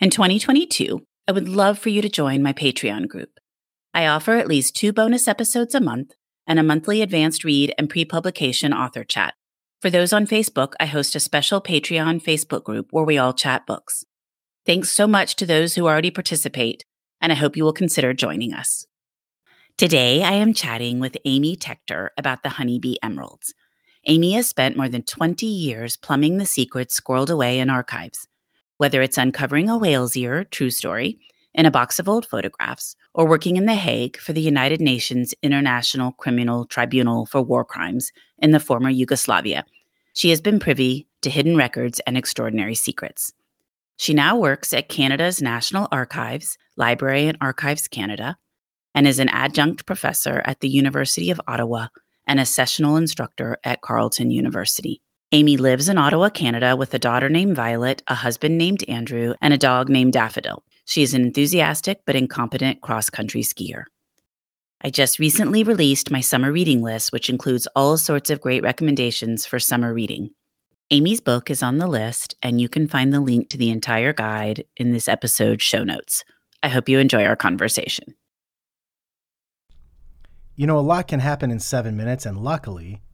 In 2022, I would love for you to join my Patreon group. I offer at least two bonus episodes a month and a monthly advanced read and pre publication author chat. For those on Facebook, I host a special Patreon Facebook group where we all chat books. Thanks so much to those who already participate, and I hope you will consider joining us. Today, I am chatting with Amy Tector about the Honeybee Emeralds. Amy has spent more than 20 years plumbing the secrets squirreled away in archives, whether it's uncovering a whale's ear true story in a box of old photographs or working in The Hague for the United Nations International Criminal Tribunal for War Crimes in the former Yugoslavia. She has been privy to hidden records and extraordinary secrets. She now works at Canada's National Archives, Library and Archives Canada, and is an adjunct professor at the University of Ottawa and a sessional instructor at Carleton University. Amy lives in Ottawa, Canada, with a daughter named Violet, a husband named Andrew, and a dog named Daffodil. She is an enthusiastic but incompetent cross country skier. I just recently released my summer reading list, which includes all sorts of great recommendations for summer reading. Amy's book is on the list, and you can find the link to the entire guide in this episode's show notes. I hope you enjoy our conversation. You know, a lot can happen in seven minutes, and luckily,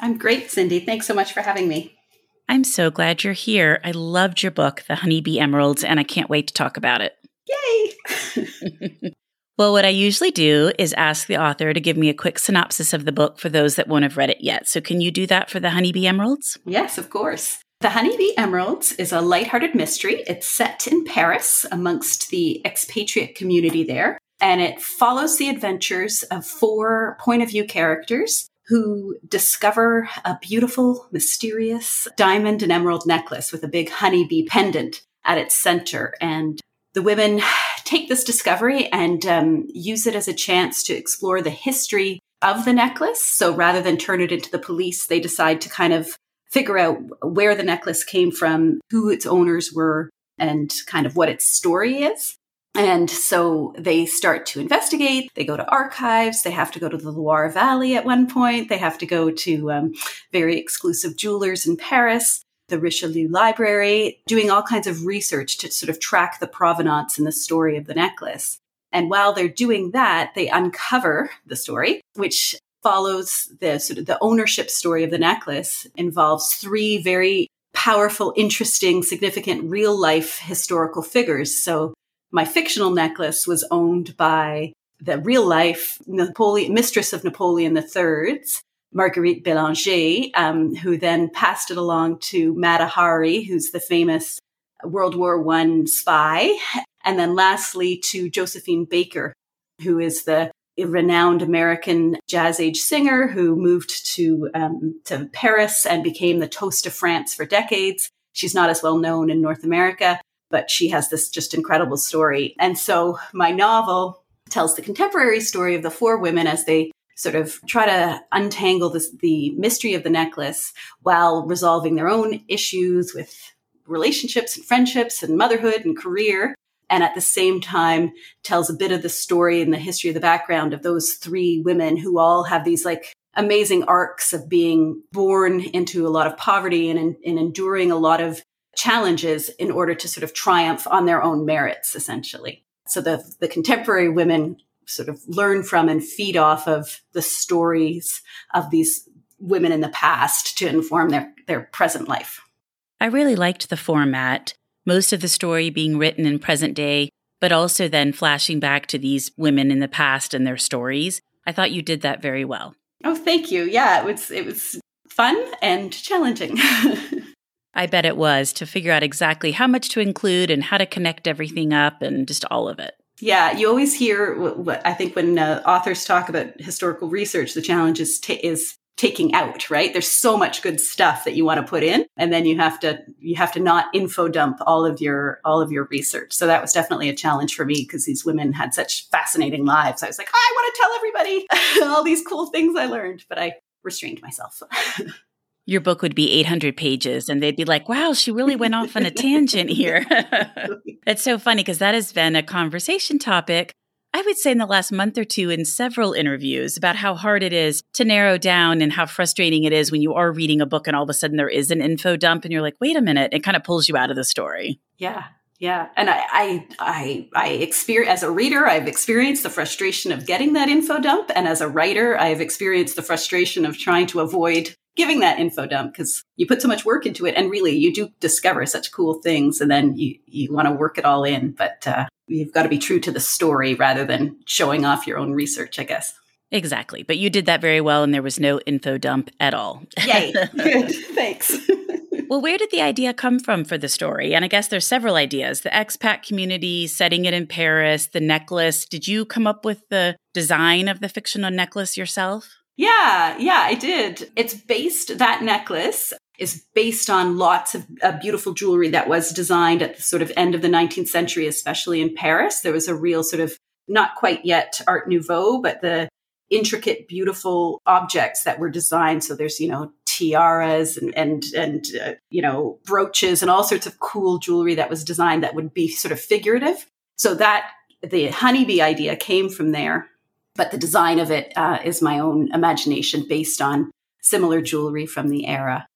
I'm great, Cindy. Thanks so much for having me. I'm so glad you're here. I loved your book, The Honeybee Emeralds, and I can't wait to talk about it. Yay! well, what I usually do is ask the author to give me a quick synopsis of the book for those that won't have read it yet. So, can you do that for The Honeybee Emeralds? Yes, of course. The Honeybee Emeralds is a lighthearted mystery. It's set in Paris amongst the expatriate community there and it follows the adventures of four point of view characters who discover a beautiful, mysterious diamond and emerald necklace with a big honeybee pendant at its center. And the women take this discovery and um, use it as a chance to explore the history of the necklace. So rather than turn it into the police, they decide to kind of figure out where the necklace came from, who its owners were, and kind of what its story is. And so they start to investigate. They go to archives. They have to go to the Loire Valley at one point. They have to go to um, very exclusive jewelers in Paris, the Richelieu Library, doing all kinds of research to sort of track the provenance and the story of the necklace. And while they're doing that, they uncover the story, which follows the sort of the ownership story of the necklace, involves three very powerful, interesting, significant real life historical figures. So my fictional necklace was owned by the real life Napoleon, mistress of Napoleon III's, Marguerite Bélanger, um, who then passed it along to Mata Hari, who's the famous World War One spy, and then lastly to Josephine Baker, who is the renowned American jazz age singer who moved to um, to Paris and became the toast of France for decades. She's not as well known in North America, but she has this just incredible story. And so my novel tells the contemporary story of the four women as they sort of try to untangle this, the mystery of the necklace while resolving their own issues with relationships and friendships and motherhood and career. And at the same time, tells a bit of the story and the history of the background of those three women who all have these like amazing arcs of being born into a lot of poverty and, and enduring a lot of challenges in order to sort of triumph on their own merits, essentially. So the, the contemporary women sort of learn from and feed off of the stories of these women in the past to inform their, their present life. I really liked the format, most of the story being written in present day but also then flashing back to these women in the past and their stories. I thought you did that very well. Oh, thank you. Yeah, it was it was fun and challenging. I bet it was to figure out exactly how much to include and how to connect everything up and just all of it. Yeah, you always hear what, I think when uh, authors talk about historical research, the challenge is, t- is taking out, right? There's so much good stuff that you want to put in and then you have to you have to not info dump all of your all of your research. So that was definitely a challenge for me because these women had such fascinating lives. I was like, oh, I want to tell everybody all these cool things I learned, but I restrained myself. your book would be 800 pages and they'd be like, wow, she really went off on a tangent here. It's so funny because that has been a conversation topic I would say in the last month or two in several interviews about how hard it is to narrow down and how frustrating it is when you are reading a book and all of a sudden there is an info dump and you're like, wait a minute, it kind of pulls you out of the story. Yeah. Yeah. And I, I, I, I experience as a reader, I've experienced the frustration of getting that info dump. And as a writer, I've experienced the frustration of trying to avoid giving that info dump because you put so much work into it and really you do discover such cool things and then you, you want to work it all in. But, uh, you've got to be true to the story rather than showing off your own research, I guess. Exactly. But you did that very well and there was no info dump at all. Yay. Good. Thanks. well, where did the idea come from for the story? And I guess there's several ideas. The expat community, setting it in Paris, the necklace. Did you come up with the design of the fictional necklace yourself? Yeah, yeah, I did. It's based that necklace is based on lots of uh, beautiful jewelry that was designed at the sort of end of the 19th century, especially in Paris. There was a real sort of not quite yet Art Nouveau, but the intricate, beautiful objects that were designed. So there's, you know, tiaras and, and, and uh, you know, brooches and all sorts of cool jewelry that was designed that would be sort of figurative. So that the honeybee idea came from there. But the design of it uh, is my own imagination based on similar jewelry from the era.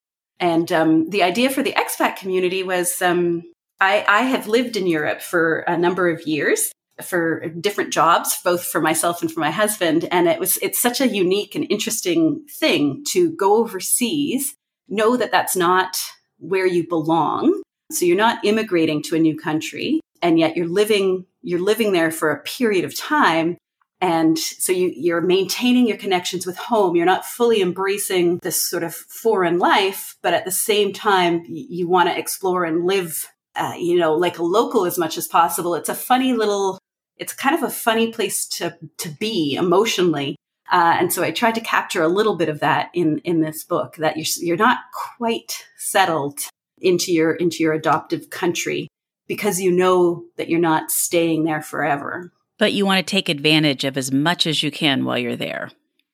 And um, the idea for the expat community was um, I, I have lived in Europe for a number of years for different jobs, both for myself and for my husband. And it was, it's such a unique and interesting thing to go overseas, know that that's not where you belong. So you're not immigrating to a new country and yet you're living, you're living there for a period of time and so you, you're maintaining your connections with home. You're not fully embracing this sort of foreign life, but at the same time, you, you want to explore and live, uh, you know, like a local as much as possible. It's a funny little, it's kind of a funny place to, to be emotionally. Uh, and so I tried to capture a little bit of that in, in this book that you're, you're not quite settled into your, into your adoptive country because you know that you're not staying there forever. But you want to take advantage of as much as you can while you're there.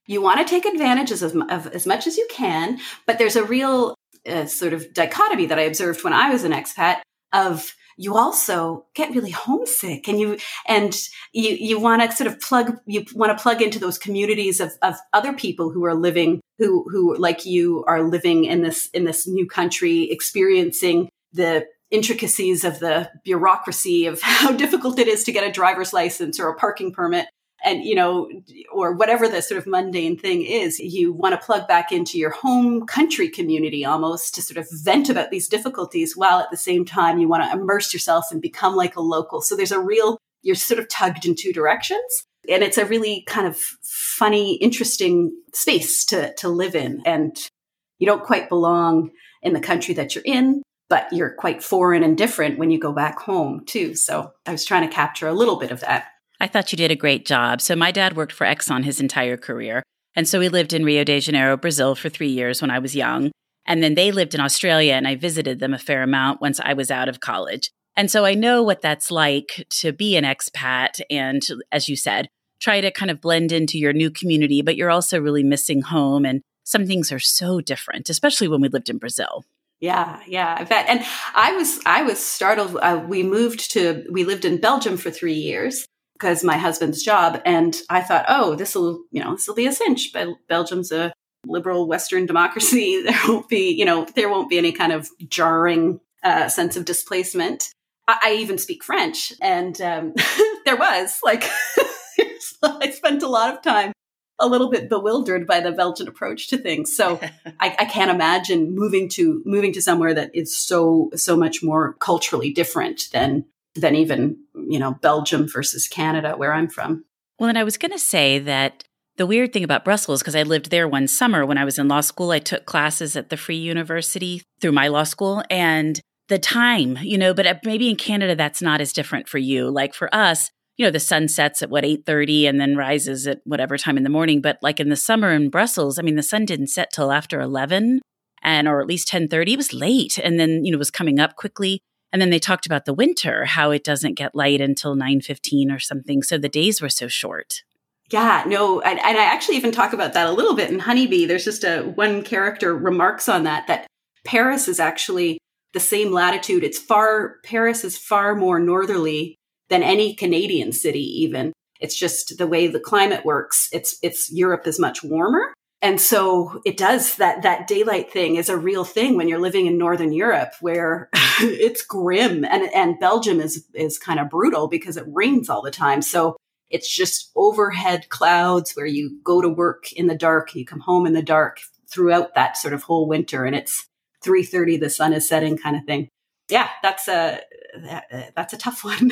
You want to take advantage of, of as much as you can, but there's a real uh, sort of dichotomy that I observed when I was an expat of you also get really homesick and you and you you want to sort of plug you want to plug into those communities of, of other people who are living who who like you are living in this in this new country experiencing the intricacies of the bureaucracy of how difficult it is to get a driver's license or a parking permit. And you know or whatever the sort of mundane thing is you want to plug back into your home country community almost to sort of vent about these difficulties while at the same time you want to immerse yourself and become like a local. So there's a real you're sort of tugged in two directions. And it's a really kind of funny interesting space to to live in. And you don't quite belong in the country that you're in but you're quite foreign and different when you go back home too. So I was trying to capture a little bit of that. I thought you did a great job. So my dad worked for Exxon his entire career. And so we lived in Rio de Janeiro, Brazil for three years when I was young. And then they lived in Australia and I visited them a fair amount once I was out of college. And so I know what that's like to be an expat and, as you said, try to kind of blend into your new community, but you're also really missing home. And some things are so different, especially when we lived in Brazil. Yeah, yeah, I bet. And I was, I was startled. Uh, we moved to, we lived in Belgium for three years because my husband's job, and I thought, oh, this will, you know, this will be a cinch. But Belgium's a liberal Western democracy. There won't be, you know, there won't be any kind of jarring uh, sense of displacement. I, I, even speak French, and um, there was like, I spent a lot of time a little bit bewildered by the Belgian approach to things. So I, I, can't imagine moving to moving to somewhere that is so so much more culturally different than than even, you know, Belgium versus Canada, where I'm from. Well, and I was going to say that the weird thing about Brussels, because I lived there one summer when I was in law school, I took classes at the Free University through my law school. And the time, you know, but uh, maybe in Canada that's not as different for you. Like for us, you know, the sun sets at what 8:30 and then rises at whatever time in the morning, but like in the summer in Brussels, I mean the sun didn't set till after 11 and or at least 10:30. It was late and then, you know, was coming up quickly. And then they talked about the winter, how it doesn't get light until 9:15 or something. So the days were so short. Yeah, no, and, and, I actually even talk about that a little bit in Honeybee. There's just a one character remarks on that that Paris is actually the same latitude. It's far, Paris is far more northerly than any Canadian city, even. It's just the way the climate works. It's, it's Europe is much warmer. And so it does that, that daylight thing is a real thing when you're living in Northern Europe where it's grim and, and Belgium is, is kind of brutal because it rains all the time. So it's just overhead clouds where you go to work in the dark, you come home in the dark throughout that sort of whole winter. And it's, 3:30 the sun is setting kind of thing. Yeah, that's a that's a tough one.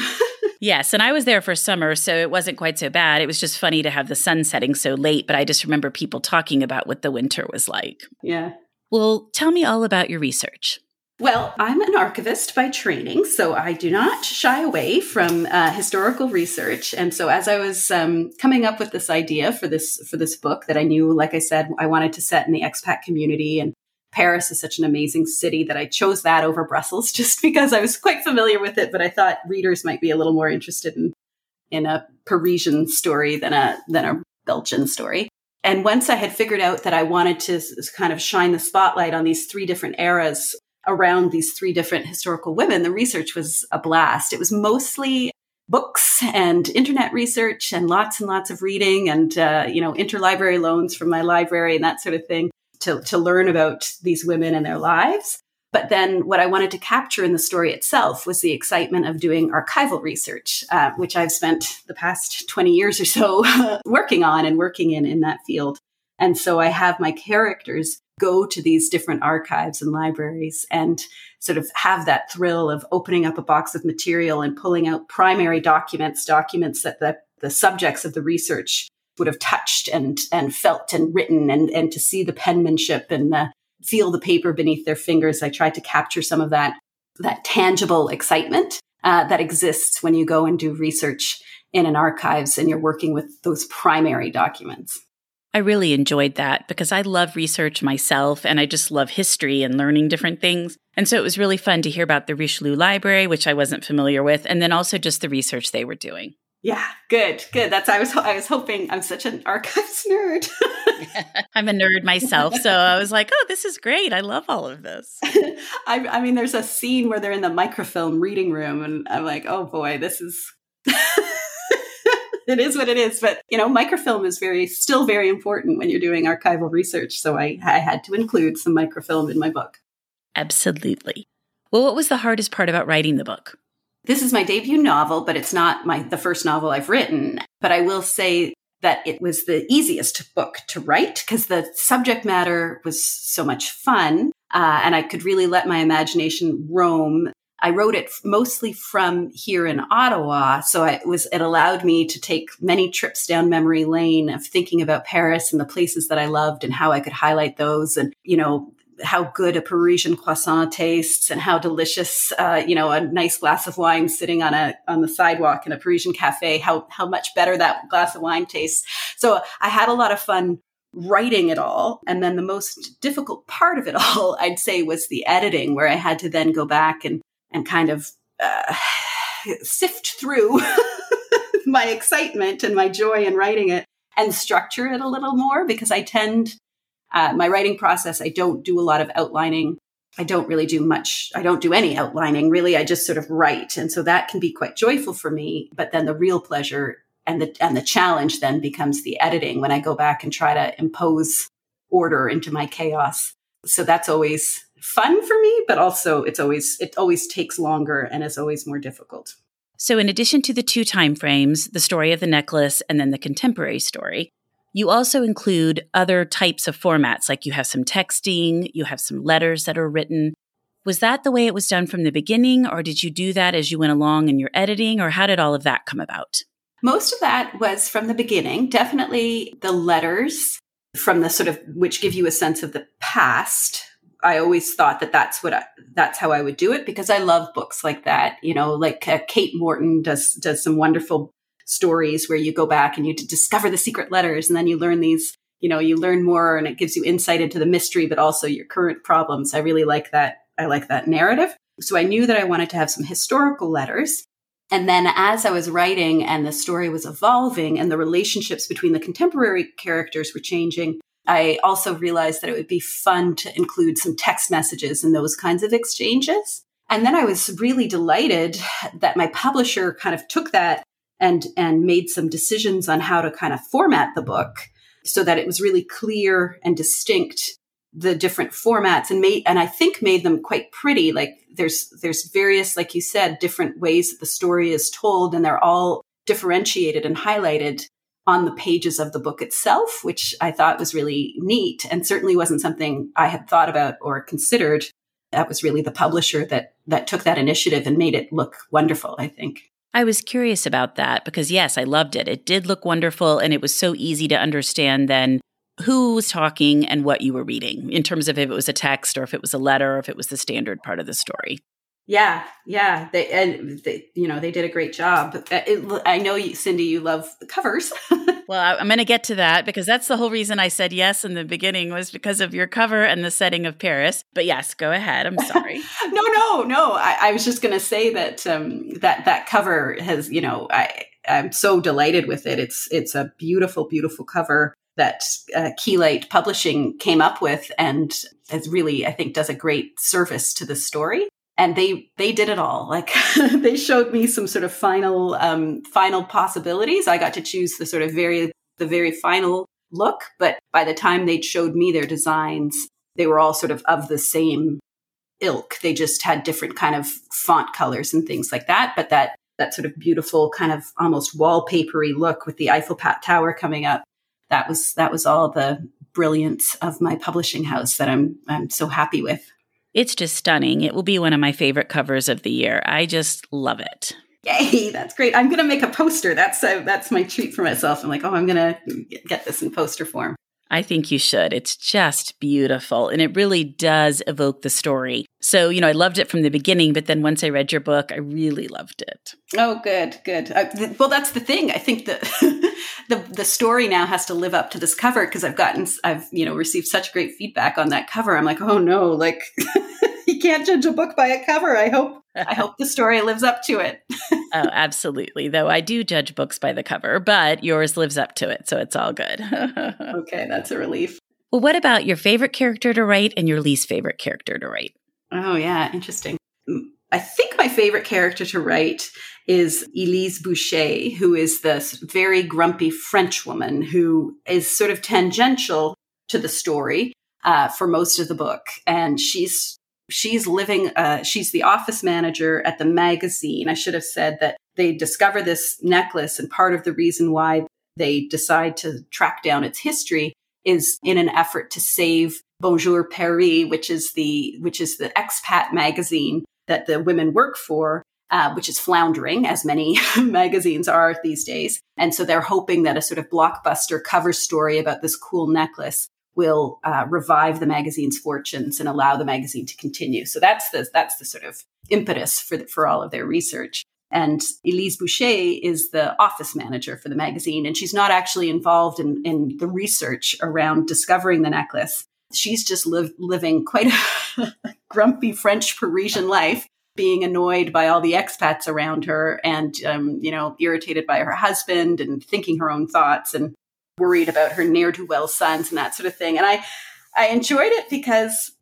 Yes, and I was there for summer, so it wasn't quite so bad. It was just funny to have the sun setting so late, but I just remember people talking about what the winter was like. Yeah. Well, tell me all about your research. Well, I'm an archivist by training, so I do not shy away from uh, historical research. And so, as I was um, coming up with this idea for this for this book that I knew, like I said, I wanted to set in the expat community and Paris is such an amazing city that I chose that over Brussels just because I was quite familiar with it, but I thought readers might be a little more interested in in a Parisian story than a than a Belgian story. And once I had figured out that I wanted to kind of shine the spotlight on these three different eras around these three different historical women, the research was a blast. It was mostly books and internet research and lots and lots of reading and uh, you know interlibrary loans from my library and that sort of thing to, to learn about these women and their lives. But then what I wanted to capture in the story itself was the excitement of doing archival research, uh, which I've spent the past 20 years or so working on and working in in that field. And so I have my characters go to these different archives and libraries and sort of have that thrill of opening up a box of material and pulling out primary documents, documents that the, the subjects of the research would have touched and and felt and written and and to see the penmanship and the, feel the paper beneath their fingers. I tried to capture some of that that tangible excitement uh, that exists when you go and do research in an archives and you're working with those primary documents. I really enjoyed that because I love research myself and I just love history and learning different things. And so it was really fun to hear about the Richelieu Library, which I wasn't familiar with, and then also just the research they were doing. Yeah, good, good. That's I was I was hoping. I'm such an archives nerd. I'm a nerd myself, so I was like, "Oh, this is great! I love all of this." I, I mean, there's a scene where they're in the microfilm reading room, and I'm like, "Oh boy, this is." it is what it is, but you know, microfilm is very still very important when you're doing archival research. So I, I had to include some microfilm in my book. Absolutely. Well, what was the hardest part about writing the book? This is my debut novel, but it's not my the first novel I've written. But I will say that it was the easiest book to write because the subject matter was so much fun, uh, and I could really let my imagination roam. I wrote it mostly from here in Ottawa, so it was it allowed me to take many trips down memory lane of thinking about Paris and the places that I loved and how I could highlight those, and you know how good a Parisian croissant tastes and how delicious, uh, you know, a nice glass of wine sitting on a on the sidewalk in a Parisian cafe, how how much better that glass of wine tastes. So I had a lot of fun writing it all, and then the most difficult part of it all, I'd say, was the editing, where I had to then go back and and kind of uh, sift through my excitement and my joy in writing it and structure it a little more because I tend uh, my writing process, I don't do a lot of outlining. I don't really do much. I don't do any outlining. Really, I just sort of write. And so that can be quite joyful for me. But then the real pleasure and the, and the challenge then becomes the editing when I go back and try to impose order into my chaos. So that's always fun for me, but also it's always, it always takes longer and is always more difficult. So in addition to the two time frames, the story of the necklace and then the contemporary story, you also include other types of formats, like you have some texting, you have some letters that are written. Was that the way it was done from the beginning, or did you do that as you went along in your editing, or how did all of that come about? Most of that was from the beginning. Definitely the letters from the sort of, which give you a sense of the past. I always thought that that's what I, that's how I would do it because I love books like that. You know, like uh, Kate Morton does does some wonderful stories where you go back and you discover the secret letters, and then you learn these you know, you learn more and it gives you insight into the mystery, but also your current problems. I really like that. I like that narrative. So I knew that I wanted to have some historical letters. And then as I was writing and the story was evolving and the relationships between the contemporary characters were changing, I also realized that it would be fun to include some text messages and those kinds of exchanges. And then I was really delighted that my publisher kind of took that and and made some decisions on how to kind of format the book so that it was really clear and distinct the different formats and made and I think made them quite pretty. Like there's there's various like you said different ways that the story is told and they're all differentiated and highlighted on the pages of the book itself which I thought was really neat and certainly wasn't something I had thought about or considered. That was really the publisher that that took that initiative and made it look wonderful I think I was curious about that because, yes, I loved it. It did look wonderful and it was so easy to understand then who was talking and what you were reading in terms of if it was a text or if it was a letter or if it was the standard part of the story. Yeah, yeah, they and they, you know they did a great job. Uh, it, I know, you, Cindy, you love the covers. well, I'm going to get to that because that's the whole reason I said yes in the beginning was because of your cover and the setting of Paris. But yes, go ahead. I'm sorry. no, no, no. I, I was just going to say that um, that that cover has, you know, I I'm so delighted with it. It's it's a beautiful, beautiful cover that uh, Keylight Publishing came up with, and is really, I think, does a great service to the story and they they did it all. Like they showed me some sort of final um, final possibilities. I got to choose the sort of very the very final look but by the time they showed me their designs they were all sort of of the same ilk. They just had different kind of font colors and things like that but that that sort of beautiful kind of almost wallpapery look with the eiffel tower coming up that was that was all the brilliance of my publishing house that i'm i'm so happy with it's just stunning. It will be one of my favorite covers of the year. I just love it. Yay, that's great. I'm going to make a poster. That's a, that's my treat for myself. I'm like, oh, I'm going to get this in poster form. I think you should. It's just beautiful and it really does evoke the story. So, you know, I loved it from the beginning, but then once I read your book, I really loved it. Oh, good, good. Uh, th- well, that's the thing. I think that the the story now has to live up to this cover because I've gotten I've, you know, received such great feedback on that cover. I'm like, "Oh no, like you can't judge a book by a cover. I hope I hope the story lives up to it. oh, absolutely. Though I do judge books by the cover, but yours lives up to it, so it's all good. okay, that's a relief. Well, what about your favorite character to write and your least favorite character to write? Oh, yeah, interesting. Mm, I think my favorite character to write is Elise Boucher, who is this very grumpy French woman who is sort of tangential to the story uh, for most of the book. And she's she's living uh, she's the office manager at the magazine i should have said that they discover this necklace and part of the reason why they decide to track down its history is in an effort to save bonjour paris which is the which is the expat magazine that the women work for uh, which is floundering, as many magazines are these days. And so they're hoping that a sort of blockbuster cover story about this cool necklace will uh, revive the magazine's fortunes and allow the magazine to continue. So that's the that's the sort of impetus for the, for all of their research. And Elise Boucher is the office manager for the magazine, and she's not actually involved in, in the research around discovering the necklace. She's just living quite a grumpy French Parisian life, being annoyed by all the expats around her, and um, you know, irritated by her husband, and thinking her own thoughts. And worried about her ne'er do well sons and that sort of thing. And I, I enjoyed it because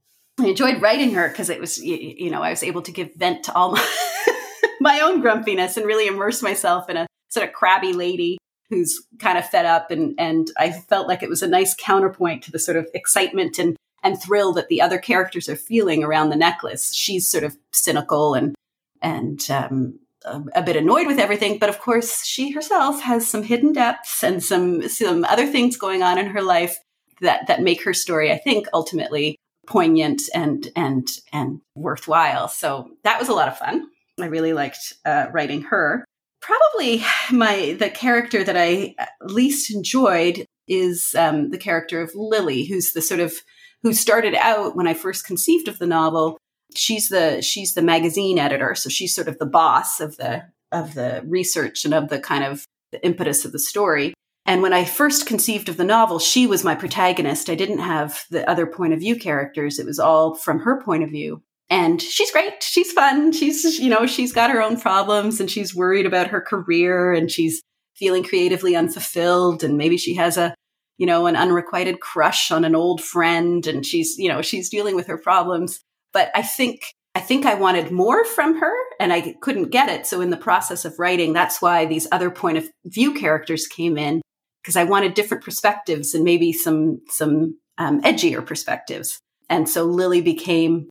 I enjoyed writing her because it was, you, you, know, I was able to give vent to all my, my own grumpiness and really immerse myself in a sort of crabby lady who's kind of fed up. And, and I felt like it was a nice counterpoint to the sort of excitement and, and thrill that the other characters are feeling around the necklace. She's sort of cynical and, and, um, a bit annoyed with everything, but of course, she herself has some hidden depths and some some other things going on in her life that that make her story, I think, ultimately poignant and and and worthwhile. So that was a lot of fun. I really liked uh, writing her. Probably my the character that I least enjoyed is um, the character of Lily, who's the sort of who started out when I first conceived of the novel. She's the she's the magazine editor, so she's sort of the boss of the of the research and of the kind of the impetus of the story. And when I first conceived of the novel, she was my protagonist. I didn't have the other point of view characters. It was all from her point of view. And she's great. She's fun. She's, you know, she's got her own problems and she's worried about her career and she's feeling creatively unfulfilled. And maybe she has a, you know, an unrequited crush on an old friend and she's, you know, she's dealing with her problems. But I think I think I wanted more from her and I couldn't get it. So in the process of writing, that's why these other point of view characters came in because I wanted different perspectives and maybe some, some um, edgier perspectives. And so Lily became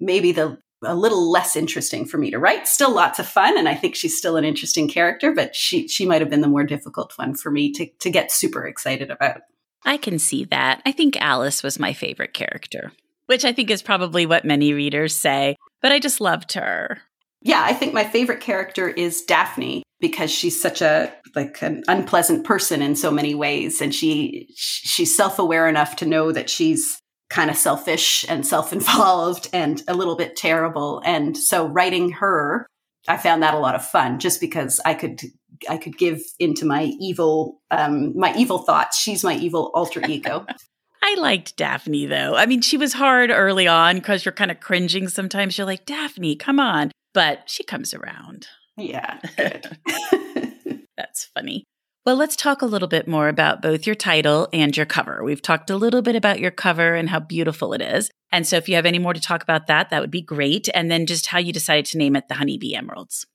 maybe the, a little less interesting for me to write. Still lots of fun. And I think she's still an interesting character, but she, she might have been the more difficult one for me to, to get super excited about. I can see that. I think Alice was my favorite character which I think is probably what many readers say, but I just loved her. Yeah, I think my favorite character is Daphne because she's such a like an unpleasant person in so many ways and she she's self-aware enough to know that she's kind of selfish and self-involved and a little bit terrible and so writing her I found that a lot of fun just because I could I could give into my evil um my evil thoughts. She's my evil alter ego. I liked Daphne though. I mean, she was hard early on because you're kind of cringing sometimes. You're like, Daphne, come on. But she comes around. Yeah. That's funny. Well, let's talk a little bit more about both your title and your cover. We've talked a little bit about your cover and how beautiful it is. And so if you have any more to talk about that, that would be great. And then just how you decided to name it the Honeybee Emeralds.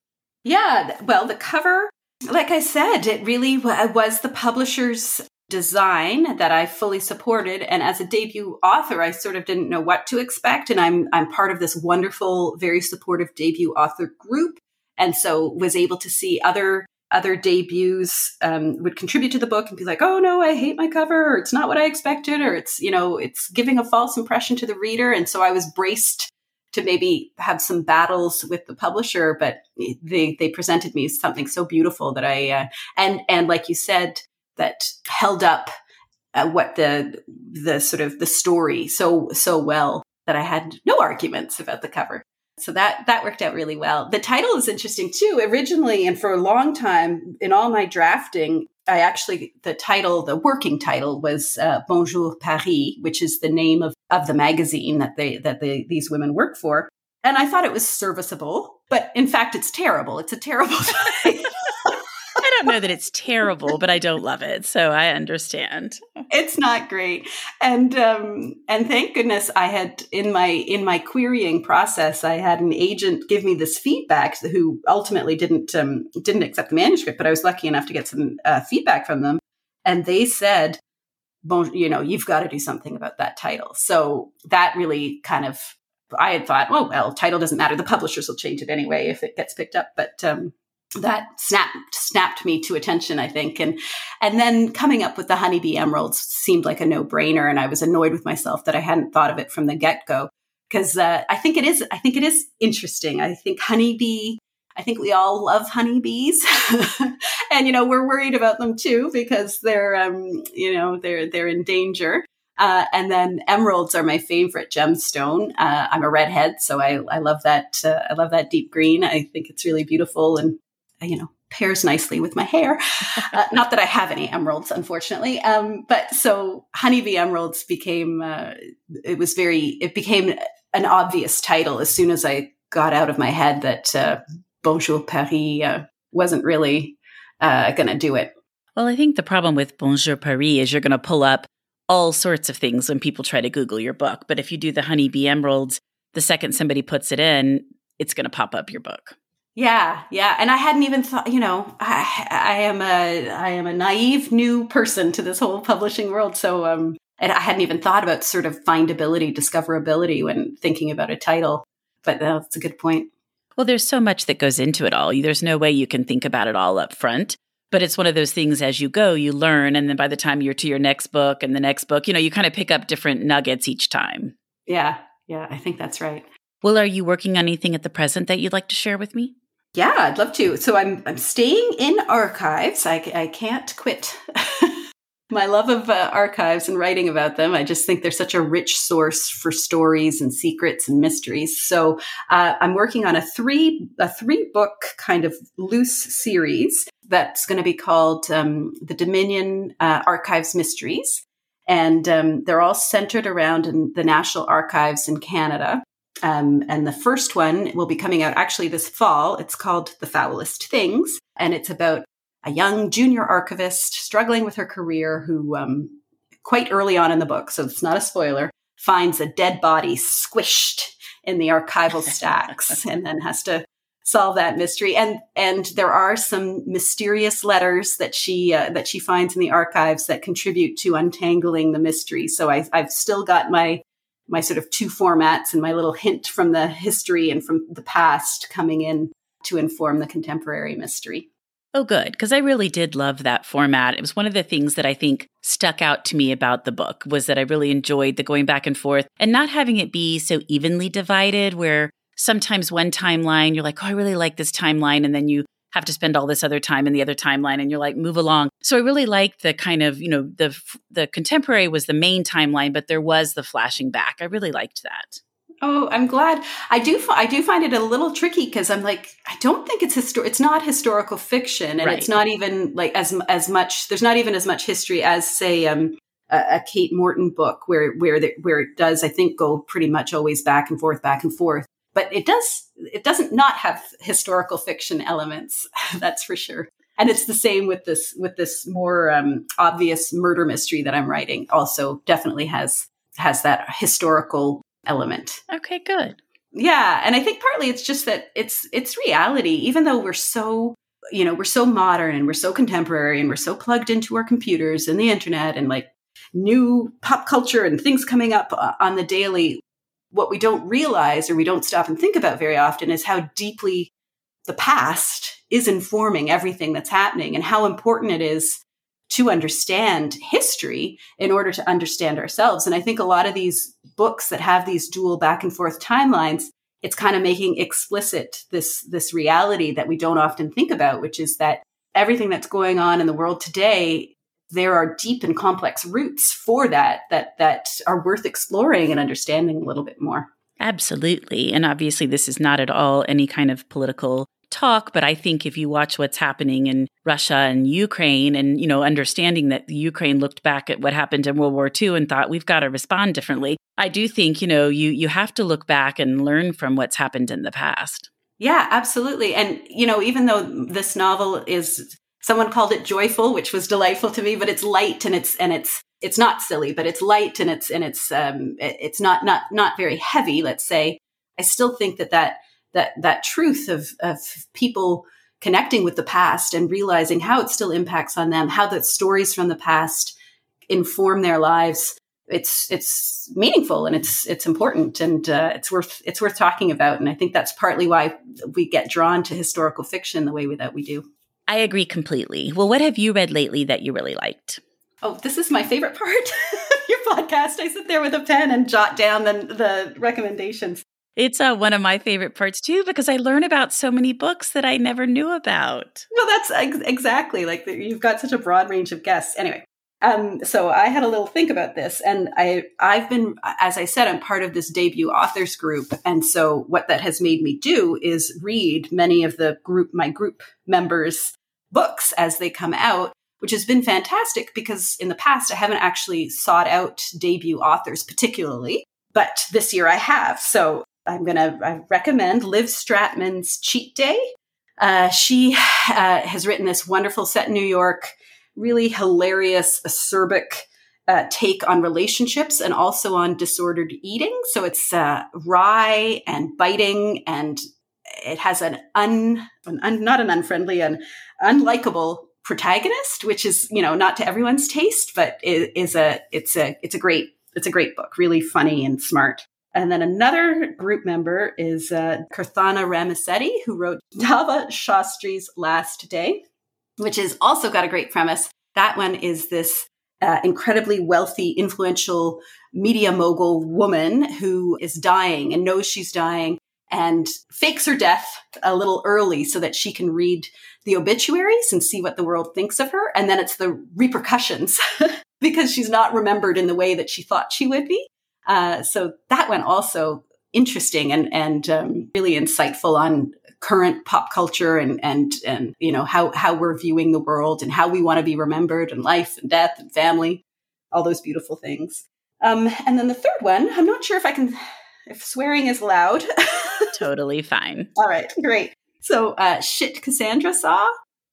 Yeah. Well, the cover, like I said, it really was the publisher's design that I fully supported. And as a debut author, I sort of didn't know what to expect. And I'm, I'm part of this wonderful, very supportive debut author group. And so was able to see other other debuts um, would contribute to the book and be like, "Oh no, I hate my cover," or "It's not what I expected," or "It's you know, it's giving a false impression to the reader." And so I was braced to maybe have some battles with the publisher, but they they presented me something so beautiful that I uh, and and like you said, that held up uh, what the the sort of the story so so well that I had no arguments about the cover. So that that worked out really well. The title is interesting too. Originally and for a long time in all my drafting, I actually the title, the working title was uh, Bonjour Paris, which is the name of of the magazine that they that they, these women work for. And I thought it was serviceable, but in fact, it's terrible. It's a terrible title don't know that it's terrible, but I don't love it. So I understand. It's not great. And um and thank goodness I had in my in my querying process, I had an agent give me this feedback who ultimately didn't um didn't accept the manuscript, but I was lucky enough to get some uh, feedback from them. And they said, bon, you know, you've got to do something about that title. So that really kind of I had thought, oh well, title doesn't matter. The publishers will change it anyway if it gets picked up. But um, that snapped snapped me to attention i think and and then coming up with the honeybee emeralds seemed like a no-brainer and i was annoyed with myself that i hadn't thought of it from the get-go because uh, i think it is i think it is interesting i think honeybee i think we all love honeybees and you know we're worried about them too because they're um, you know they're they're in danger uh, and then emeralds are my favorite gemstone. Uh, I'm a redhead, so I, I love that. Uh, I love that deep green. I think it's really beautiful and you know, pairs nicely with my hair. Uh, not that I have any emeralds, unfortunately. Um, but so honeybee emeralds became, uh, it was very, it became an obvious title as soon as I got out of my head that uh, Bonjour Paris uh, wasn't really uh, going to do it. Well, I think the problem with Bonjour Paris is you're going to pull up all sorts of things when people try to Google your book. But if you do the honeybee emeralds, the second somebody puts it in, it's going to pop up your book. Yeah, yeah, and I hadn't even thought. You know, I, I am a I am a naive new person to this whole publishing world, so um, and I hadn't even thought about sort of findability, discoverability when thinking about a title. But that's a good point. Well, there's so much that goes into it all. There's no way you can think about it all up front. But it's one of those things as you go, you learn. And then by the time you're to your next book and the next book, you know, you kind of pick up different nuggets each time. Yeah, yeah, I think that's right. Well, are you working on anything at the present that you'd like to share with me? Yeah, I'd love to. So I'm I'm staying in archives. I, I can't quit my love of uh, archives and writing about them. I just think they're such a rich source for stories and secrets and mysteries. So uh, I'm working on a three a three book kind of loose series that's going to be called um, the Dominion uh, Archives Mysteries, and um, they're all centered around the National Archives in Canada. Um, and the first one will be coming out actually this fall. It's called The Foulest Things, and it's about a young junior archivist struggling with her career who, um, quite early on in the book, so it's not a spoiler, finds a dead body squished in the archival stacks and then has to solve that mystery. And and there are some mysterious letters that she uh, that she finds in the archives that contribute to untangling the mystery. So I, i've still got my my sort of two formats and my little hint from the history and from the past coming in to inform the contemporary mystery Oh, good. Because I really did love that format. It was one of the things that I think stuck out to me about the book was that I really enjoyed the going back and forth and not having it be so evenly divided where sometimes one timeline, you're like, oh, I really like this timeline. And then you have to spend all this other time in the other timeline and you're like, move along. So I really liked the kind of, you know, the, the contemporary was the main timeline, but there was the flashing back. I really liked that. Oh, I'm glad. I do. I do find it a little tricky because I'm like, I don't think it's histor- It's not historical fiction, and right. it's not even like as as much. There's not even as much history as say um, a, a, Kate Morton book, where where the, where it does, I think, go pretty much always back and forth, back and forth. But it does. It doesn't not have historical fiction elements. that's for sure. And it's the same with this with this more um, obvious murder mystery that I'm writing. Also, definitely has has that historical element. Okay, good. Yeah, and I think partly it's just that it's it's reality even though we're so you know, we're so modern and we're so contemporary and we're so plugged into our computers and the internet and like new pop culture and things coming up uh, on the daily what we don't realize or we don't stop and think about very often is how deeply the past is informing everything that's happening and how important it is to understand history in order to understand ourselves. And I think a lot of these books that have these dual back and forth timelines, it's kind of making explicit this, this reality that we don't often think about, which is that everything that's going on in the world today, there are deep and complex roots for that, that, that are worth exploring and understanding a little bit more. Absolutely. And obviously, this is not at all any kind of political talk, but I think if you watch what's happening in Russia and Ukraine and, you know, understanding that Ukraine looked back at what happened in World War II and thought we've got to respond differently, I do think, you know, you you have to look back and learn from what's happened in the past. Yeah, absolutely. And, you know, even though this novel is someone called it joyful, which was delightful to me, but it's light and it's and it's it's not silly, but it's light and it's and it's um it's not not not very heavy, let's say. I still think that that that that truth of of people connecting with the past and realizing how it still impacts on them, how the stories from the past inform their lives. It's it's meaningful and it's it's important and uh, it's worth it's worth talking about. And I think that's partly why we get drawn to historical fiction the way that we do. I agree completely. Well, what have you read lately that you really liked? Oh, this is my favorite part of your podcast. I sit there with a pen and jot down the, the recommendations. It's uh, one of my favorite parts too because I learn about so many books that I never knew about. Well, that's ex- exactly like you've got such a broad range of guests. Anyway, um, so I had a little think about this, and I I've been, as I said, I'm part of this debut authors group, and so what that has made me do is read many of the group my group members' books as they come out. Which has been fantastic because in the past I haven't actually sought out debut authors particularly, but this year I have. So I'm to I recommend Liv Stratman's Cheat Day. Uh, she uh, has written this wonderful set in New York, really hilarious, acerbic uh, take on relationships and also on disordered eating. So it's uh, wry and biting, and it has an un, an un not an unfriendly, an unlikable protagonist, which is you know not to everyone's taste, but is, is a it's a it's a great it's a great book, really funny and smart. And then another group member is uh, Kirthana Ramisetti, who wrote Dava Shastri's Last Day, which has also got a great premise. That one is this uh, incredibly wealthy, influential media mogul woman who is dying and knows she's dying and fakes her death a little early so that she can read the obituaries and see what the world thinks of her. And then it's the repercussions because she's not remembered in the way that she thought she would be. Uh, so that one also interesting and and um, really insightful on current pop culture and and and you know how how we're viewing the world and how we want to be remembered and life and death and family, all those beautiful things. Um, and then the third one, I'm not sure if I can if swearing is allowed. totally fine. All right, great. So, uh, Shit Cassandra Saw,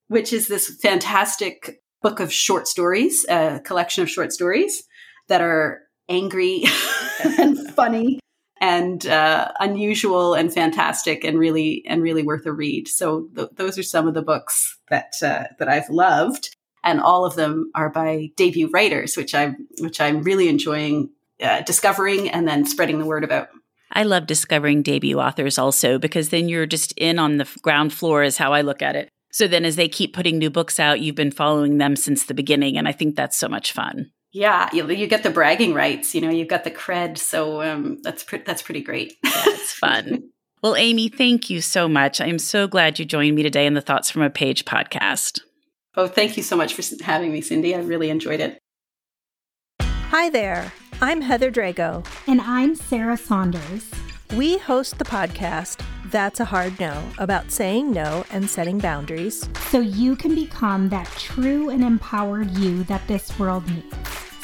which is this fantastic book of short stories, a collection of short stories that are angry and funny and uh, unusual and fantastic and really and really worth a read. So th- those are some of the books that uh, that I've loved, and all of them are by debut writers, which I'm which I'm really enjoying uh, discovering and then spreading the word about. I love discovering debut authors also because then you're just in on the ground floor, is how I look at it. So then, as they keep putting new books out, you've been following them since the beginning. And I think that's so much fun. Yeah, you, you get the bragging rights, you know, you've got the cred. So um, that's, pre- that's pretty great. That's fun. well, Amy, thank you so much. I'm so glad you joined me today in the Thoughts from a Page podcast. Oh, thank you so much for having me, Cindy. I really enjoyed it. Hi there. I'm Heather Drago. And I'm Sarah Saunders. We host the podcast That's a Hard No about saying no and setting boundaries. So you can become that true and empowered you that this world needs.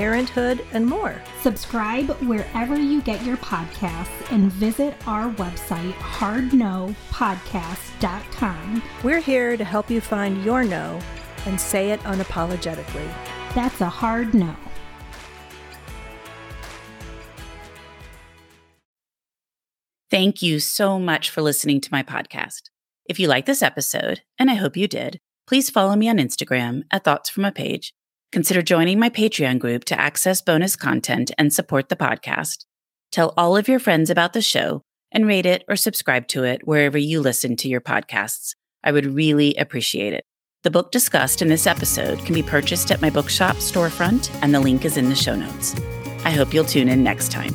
parenthood, and more. Subscribe wherever you get your podcasts and visit our website, hardnopodcast.com. We're here to help you find your no and say it unapologetically. That's a hard no. Thank you so much for listening to my podcast. If you like this episode, and I hope you did, please follow me on Instagram at Thoughts from a Page. Consider joining my Patreon group to access bonus content and support the podcast. Tell all of your friends about the show and rate it or subscribe to it wherever you listen to your podcasts. I would really appreciate it. The book discussed in this episode can be purchased at my bookshop storefront, and the link is in the show notes. I hope you'll tune in next time.